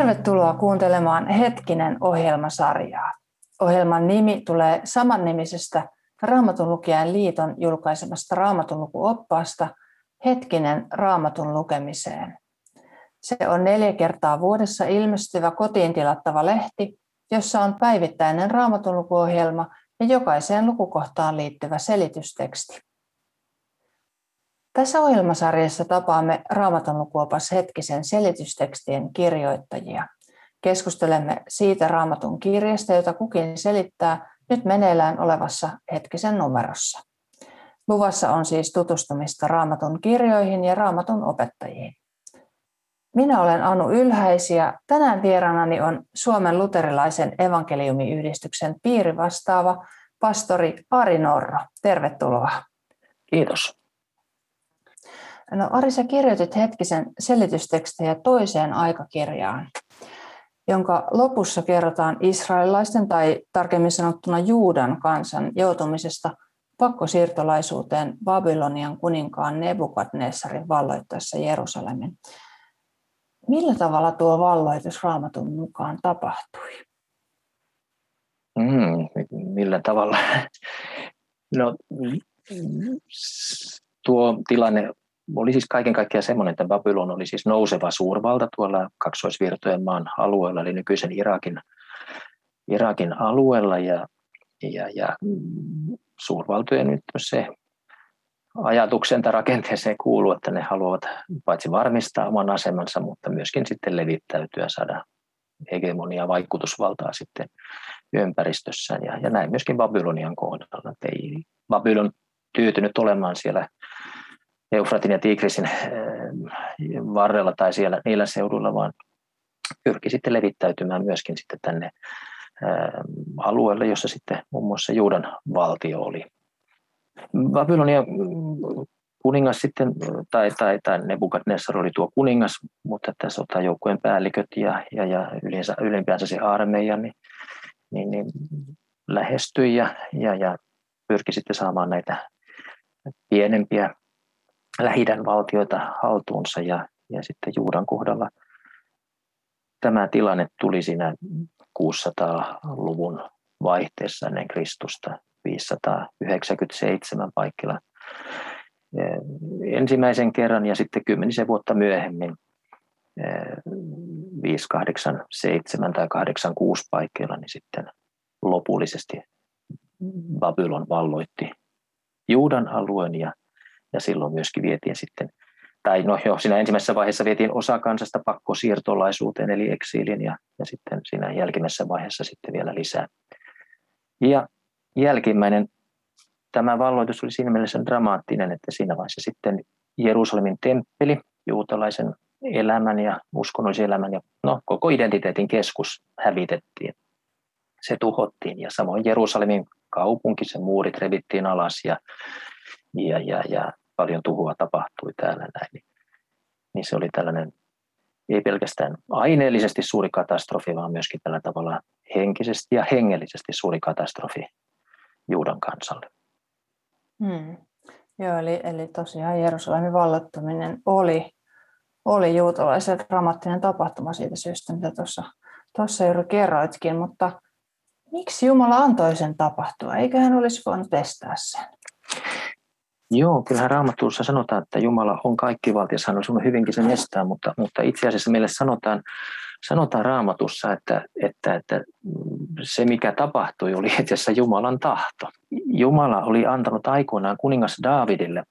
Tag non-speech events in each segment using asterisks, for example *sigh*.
Tervetuloa kuuntelemaan Hetkinen ohjelmasarjaa. Ohjelman nimi tulee samannimisestä Raamatun lukijan liiton julkaisemasta Raamatun lukuoppaasta Hetkinen Raamatun lukemiseen. Se on neljä kertaa vuodessa ilmestyvä kotiin tilattava lehti, jossa on päivittäinen Raamatun lukuohjelma ja jokaiseen lukukohtaan liittyvä selitysteksti. Tässä ohjelmasarjassa tapaamme Raamatun lukuopas hetkisen selitystekstien kirjoittajia. Keskustelemme siitä Raamatun kirjasta, jota kukin selittää nyt meneillään olevassa hetkisen numerossa. Luvassa on siis tutustumista Raamatun kirjoihin ja Raamatun opettajiin. Minä olen Anu Ylhäis ja tänään vieraanani on Suomen luterilaisen evankeliumiyhdistyksen piirivastaava pastori Ari Norro. Tervetuloa. Kiitos. No Ari, sä kirjoitit hetkisen selitystekstejä toiseen aikakirjaan, jonka lopussa kerrotaan israelilaisten tai tarkemmin sanottuna Juudan kansan joutumisesta pakkosiirtolaisuuteen Babylonian kuninkaan Nebukadnessarin valloittaessa Jerusalemin. Millä tavalla tuo valloitus raamatun mukaan tapahtui? Mm, millä tavalla? No, tuo tilanne oli siis kaiken kaikkiaan semmoinen, että Babylon oli siis nouseva suurvalta tuolla kaksoisvirtojen maan alueella, eli nykyisen Irakin, Irakin alueella, ja, ja, ja suurvaltojen nyt se ajatuksen tai rakenteeseen kuuluu, että ne haluavat paitsi varmistaa oman asemansa, mutta myöskin sitten levittäytyä, saada hegemonia vaikutusvaltaa sitten ympäristössään. Ja, ja näin myöskin Babylonian kohdalla. Että ei Babylon tyytynyt olemaan siellä Eufratin ja Tigrisin eh, varrella tai siellä niillä seuduilla, vaan pyrki sitten levittäytymään myöskin sitten tänne eh, alueelle, jossa sitten muun muassa Juudan valtio oli. Babylonia kuningas sitten, tai, tai, tai Nebukadnessar oli tuo kuningas, mutta tässä sotajoukkueen päälliköt ja, ja, ja yleensä, ylempäänsä se armeija, niin, niin, niin lähestyi ja, ja, ja pyrki sitten saamaan näitä pienempiä lähidän valtioita haltuunsa ja, ja sitten Juudan kohdalla tämä tilanne tuli siinä 600-luvun vaihteessa ennen Kristusta 597 paikkilla ensimmäisen kerran ja sitten kymmenisen vuotta myöhemmin 587 tai 86 paikkeilla, niin sitten lopullisesti Babylon valloitti Juudan alueen ja ja silloin myöskin vietiin sitten, tai no jo siinä ensimmäisessä vaiheessa vietiin osa kansasta pakkosiirtolaisuuteen eli eksiiliin ja, ja sitten siinä jälkimmäisessä vaiheessa sitten vielä lisää. Ja jälkimmäinen tämä valloitus oli siinä mielessä dramaattinen, että siinä vaiheessa sitten Jerusalemin temppeli, juutalaisen elämän ja uskonnollisen elämän ja no, koko identiteetin keskus hävitettiin. Se tuhottiin ja samoin Jerusalemin kaupunki, sen muurit revittiin alas ja, ja, ja, ja paljon tuhoa tapahtui täällä näin, niin, niin se oli tällainen ei pelkästään aineellisesti suuri katastrofi, vaan myöskin tällä tavalla henkisesti ja hengellisesti suuri katastrofi Juudan kansalle. Hmm. Joo, eli, eli tosiaan Jerusalemin vallottaminen oli, oli juutalaisen dramaattinen tapahtuma siitä syystä, mitä tuossa, tuossa juuri kerroitkin, mutta miksi Jumala antoi sen tapahtua? Eikö hän olisi voinut estää sen? Joo, kyllähän Raamatussa sanotaan, että Jumala on kaikki valtias, hän on hyvinkin sen estää, mutta, mutta itse asiassa meille sanotaan, sanotaan Raamatussa, että, että, että se mikä tapahtui oli itse asiassa Jumalan tahto. Jumala oli antanut aikoinaan kuningas Daavidille,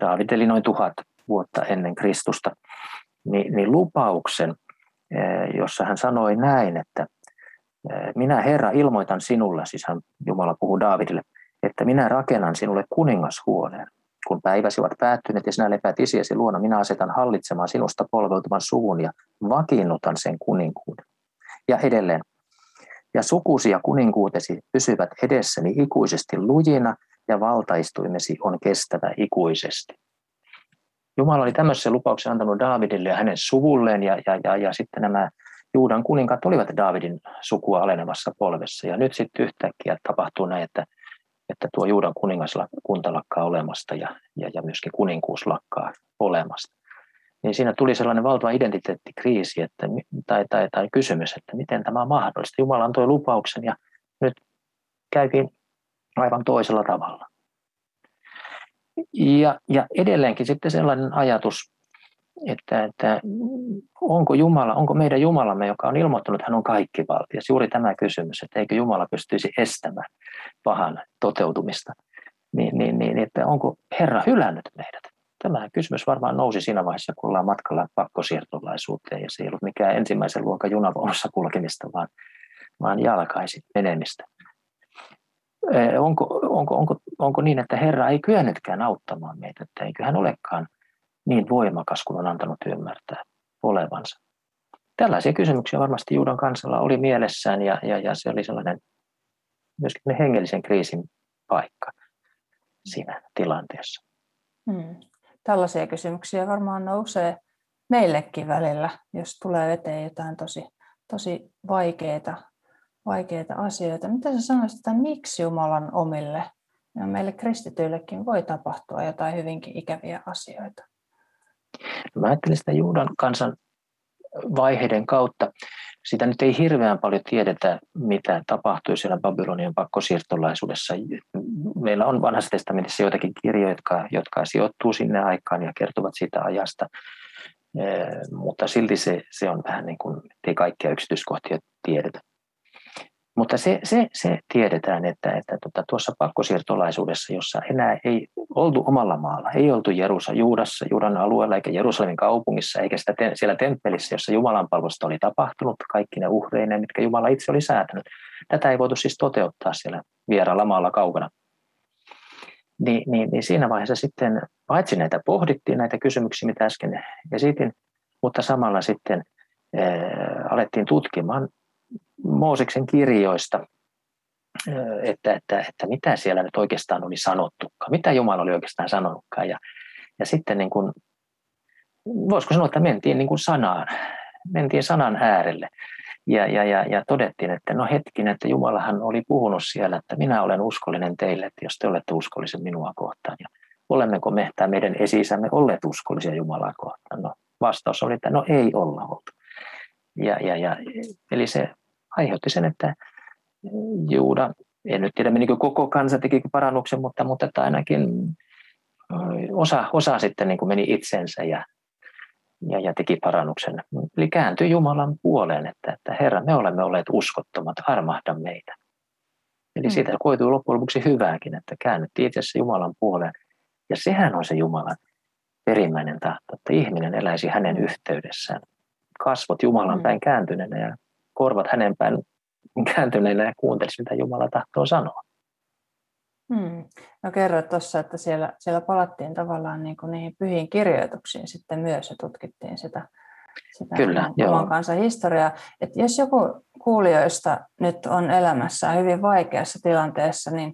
Daavid eli noin tuhat vuotta ennen Kristusta, niin, niin lupauksen, eh, jossa hän sanoi näin, että eh, minä Herra ilmoitan sinulle, siis hän Jumala puhuu Daavidille, että minä rakennan sinulle kuningashuoneen. Kun päiväsi ovat päättyneet ja sinä lepäät isiesi luona, minä asetan hallitsemaan sinusta polveutuvan suvun ja vakiinnutan sen kuninkuuden. Ja edelleen, ja sukusi ja kuninkuutesi pysyvät edessäni ikuisesti lujina ja valtaistuimesi on kestävä ikuisesti. Jumala oli tämmöisen lupauksen antanut Daavidille ja hänen suvulleen ja, ja, ja, ja sitten nämä Juudan kuninkaat olivat Daavidin sukua alenevassa polvessa. Ja nyt sitten yhtäkkiä tapahtuu näin, että että tuo Juudan kuningaskunta lakkaa olemasta ja, ja, ja myöskin kuninkuus lakkaa olemasta. niin siinä tuli sellainen valtava identiteettikriisi että, tai, tai, tai kysymys, että miten tämä on mahdollista. Jumala antoi lupauksen ja nyt käytiin aivan toisella tavalla. Ja, ja edelleenkin sitten sellainen ajatus, että, että onko Jumala, onko meidän Jumalamme, joka on ilmoittanut, että hän on kaikkivaltias. Juuri tämä kysymys, että eikö Jumala pystyisi estämään pahan toteutumista. Niin, niin, niin että onko Herra hylännyt meidät? Tämä kysymys varmaan nousi siinä vaiheessa, kun ollaan matkalla pakkosiirtolaisuuteen, ja se ei ollut mikään ensimmäisen luokan junavaunussa kulkemista, vaan, vaan jalkaisin menemistä. Onko, onko, onko, onko niin, että Herra ei kyennytkään auttamaan meitä, että eikö hän olekaan niin voimakas kuin on antanut ymmärtää olevansa? Tällaisia kysymyksiä varmasti Juudan kansalla oli mielessään ja, ja, ja se oli sellainen myöskin hengellisen kriisin paikka siinä tilanteessa. Hmm. Tällaisia kysymyksiä varmaan nousee meillekin välillä, jos tulee eteen jotain tosi, tosi vaikeita, vaikeita asioita. Mitä sä sanoisit, että miksi Jumalan omille ja meille kristityillekin voi tapahtua jotain hyvinkin ikäviä asioita? Mä ajattelin sitä Juudan kansan vaiheiden kautta. Sitä nyt ei hirveän paljon tiedetä, mitä tapahtui siellä Babylonian pakkosiirtolaisuudessa. Meillä on vanhassa testamentissa joitakin kirjoja, jotka, jotka sijoittuu sinne aikaan ja kertovat siitä ajasta. Mutta silti se, se on vähän niin kuin, ei kaikkia yksityiskohtia tiedetä. Mutta se, se, se tiedetään, että, että tuota, tuossa pakkosiirtolaisuudessa, jossa enää ei oltu omalla maalla, ei oltu Jerusa, Juudassa, Juudan alueella eikä Jerusalemin kaupungissa, eikä sitä te, siellä temppelissä, jossa Jumalan palvelusta oli tapahtunut, kaikki ne uhreineen, mitkä Jumala itse oli säätänyt. Tätä ei voitu siis toteuttaa siellä vieraalla maalla kaukana. Ni, niin, niin siinä vaiheessa sitten, paitsi näitä pohdittiin, näitä kysymyksiä, mitä äsken esitin, mutta samalla sitten ää, alettiin tutkimaan Mooseksen kirjoista, että, että, että mitä siellä nyt oikeastaan oli sanottukaan, mitä Jumala oli oikeastaan sanonutkaan. Ja, ja sitten niin kuin, voisiko sanoa, että mentiin niin kuin sanaan, mentiin sanan äärelle. Ja, ja, ja, ja todettiin, että no hetkin, että Jumalahan oli puhunut siellä, että minä olen uskollinen teille, että jos te olette uskollisen minua kohtaan. Ja olemmeko me tai meidän esi olleet uskollisia Jumalaa kohtaan? No, vastaus oli, että no ei olla oltu. Ja, ja, ja, eli se aiheutti sen, että Juuda, en nyt tiedä menikö koko kansa teki parannuksen, mutta, mutta että ainakin osa, osa sitten niin kuin meni itsensä ja, ja, ja teki parannuksen. Eli kääntyi Jumalan puoleen, että, että Herra, me olemme olleet uskottomat, armahda meitä. Eli mm. siitä koitui loppujen lopuksi hyvääkin, että käännyttiin itse asiassa Jumalan puoleen. Ja sehän on se Jumalan perimmäinen tahto, että ihminen eläisi hänen yhteydessään. Kasvot Jumalan mm. päin kääntyneenä ja korvat hänen päin kääntyneenä ja kuuntelisi, mitä Jumala tahtoo sanoa. Hmm. No kerroit tuossa, että siellä, siellä palattiin tavallaan niin kuin niihin pyhiin kirjoituksiin sitten myös ja tutkittiin sitä, sitä Kyllä, oman kansan historiaa. Että jos joku kuulijoista nyt on elämässä hyvin vaikeassa tilanteessa, niin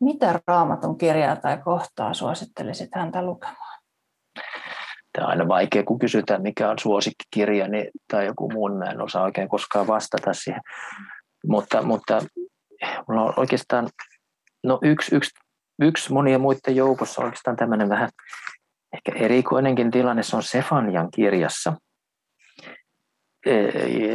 mitä raamatun kirjaa tai kohtaa suosittelisit häntä lukemaan? Tämä on aina vaikea, kun kysytään, mikä on suosikkikirja niin, tai joku muun, mä en osaa oikein koskaan vastata siihen. Mutta, mutta mulla on oikeastaan no yksi, yksi, yksi monien muiden joukossa oikeastaan tämmöinen vähän ehkä erikoinenkin tilanne, se on Sefanian kirjassa.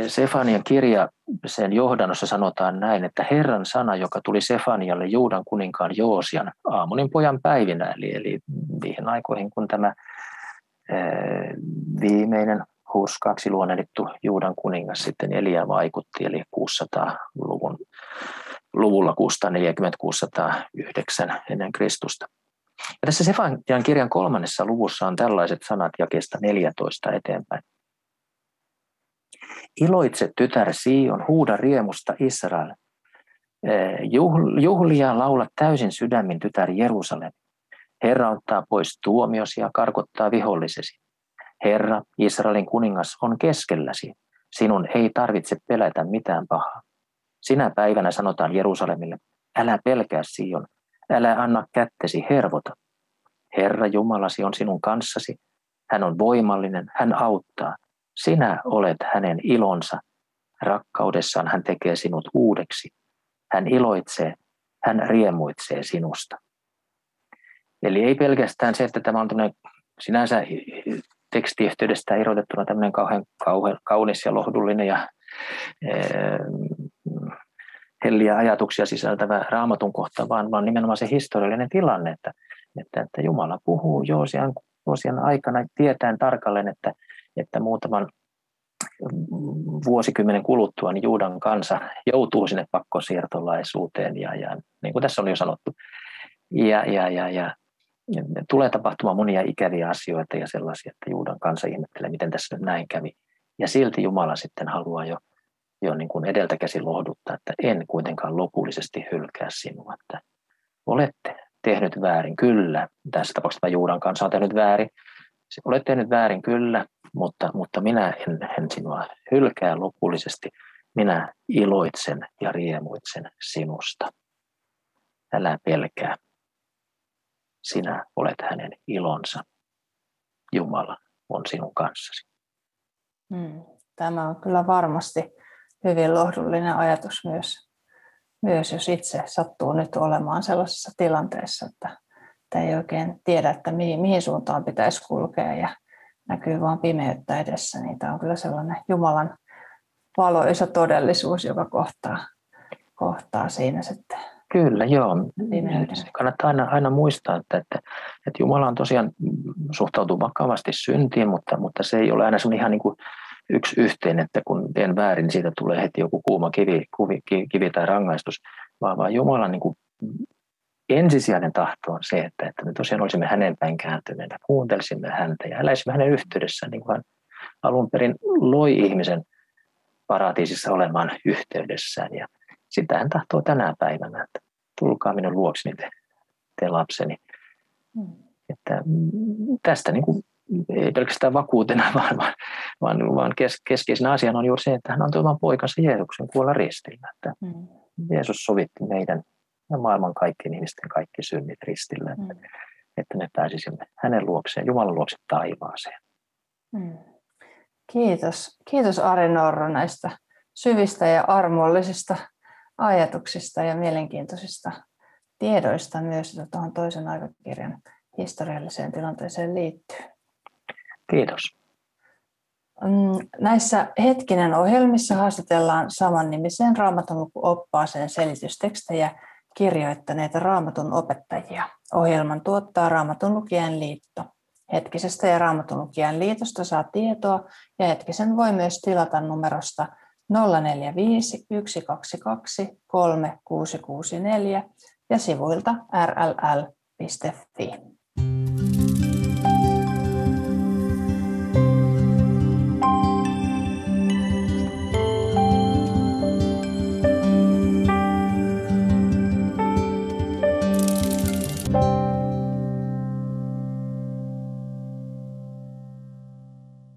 Sefanian kirja, sen johdannossa sanotaan näin, että Herran sana, joka tuli Sefanialle Juudan kuninkaan Joosian aamunin pojan päivinä, eli, eli niihin aikoihin, kun tämä viimeinen Hus luonnettu Juudan kuningas sitten Elia vaikutti, eli 600-luvun luvulla 640-609 ennen Kristusta. Ja tässä Sefanian kirjan kolmannessa luvussa on tällaiset sanat jakeesta 14 eteenpäin. Iloitse tytär Sion, huuda riemusta Israel. Juhlia laula täysin sydämin tytär Jerusalem. Herra ottaa pois tuomiosi ja karkottaa vihollisesi. Herra, Israelin kuningas, on keskelläsi. Sinun ei tarvitse pelätä mitään pahaa. Sinä päivänä sanotaan Jerusalemille, älä pelkää Sion, älä anna kättesi hervota. Herra Jumalasi on sinun kanssasi, hän on voimallinen, hän auttaa. Sinä olet hänen ilonsa, rakkaudessaan hän tekee sinut uudeksi. Hän iloitsee, hän riemuitsee sinusta. Eli ei pelkästään se, että tämä on sinänsä tekstiyhteydestä irrotettuna tämmöinen kauhean, kauhean kaunis ja lohdullinen ja helliä ajatuksia sisältävä raamatun kohta, vaan, vaan nimenomaan se historiallinen tilanne, että, että, että Jumala puhuu Joosian, Joosian aikana tietäen tarkalleen, että, että muutaman vuosikymmenen kuluttua niin Juudan kansa joutuu sinne pakkosiirtolaisuuteen ja, ja niin kuin tässä on jo sanottu. Ja, ja, ja, ja tulee tapahtumaan monia ikäviä asioita ja sellaisia, että Juudan kansa ihmettelee, miten tässä nyt näin kävi. Ja silti Jumala sitten haluaa jo, jo niin kuin edeltä lohduttaa, että en kuitenkaan lopullisesti hylkää sinua. Että olette tehnyt väärin, kyllä. Tässä tapauksessa Juudan kanssa on tehnyt väärin. Olet tehnyt väärin, kyllä, mutta, mutta minä en, en sinua hylkää lopullisesti. Minä iloitsen ja riemuitsen sinusta. Älä pelkää. Sinä olet hänen ilonsa. Jumala on sinun kanssasi. Hmm. Tämä on kyllä varmasti hyvin lohdullinen ajatus myös, myös jos itse sattuu nyt olemaan sellaisessa tilanteessa, että, että ei oikein tiedä, että mihin, mihin suuntaan pitäisi kulkea ja näkyy vain pimeyttä edessä, niin tämä on kyllä sellainen Jumalan valoisa todellisuus, joka kohtaa, kohtaa siinä sitten. Kyllä, joo. Kannattaa aina, aina muistaa, että, että, että Jumala on tosiaan suhtautuu vakavasti syntiin, mutta, mutta se ei ole aina sun ihan niin kuin yksi yhteen, että kun teen väärin, niin siitä tulee heti joku kuuma kivi, kivi, kivi tai rangaistus, vaan, vaan Jumalan niin kuin ensisijainen tahto on se, että, että me tosiaan olisimme hänen päin kääntyneenä, kuuntelisimme häntä ja eläisimme hänen yhteydessään, niin kuin hän alun perin loi ihmisen paratiisissa olemaan yhteydessään. Ja sitä hän tahtoo tänä päivänä, että tulkaa minun luokseni te, te lapseni. Mm. Että tästä niin kuin, ei pelkästään vakuutena, *laughs* vaan, vaan, vaan, vaan kes, keskeisenä asiana on juuri se, että hän antoi oman poikansa Jeesuksen kuolla ristillä. Että mm. Jeesus sovitti meidän ja maailman kaikkien ihmisten kaikki synnit ristillä, että, mm. että me pääsisimme hänen luokseen, Jumalan luokse taivaaseen. Mm. Kiitos. Kiitos Ari Norro näistä syvistä ja armollisista ajatuksista ja mielenkiintoisista tiedoista myös, että tuohon toisen aikakirjan historialliseen tilanteeseen liittyy. Kiitos. Mm, näissä hetkinen ohjelmissa haastatellaan samannimiseen raamatun oppaaseen selitystekstejä kirjoittaneita raamatun opettajia. Ohjelman tuottaa Raamatun lukijan liitto. Hetkisestä ja Raamatun lukijan liitosta saa tietoa ja Hetkisen voi myös tilata numerosta 045 122 3664 ja sivuilta rll.fi.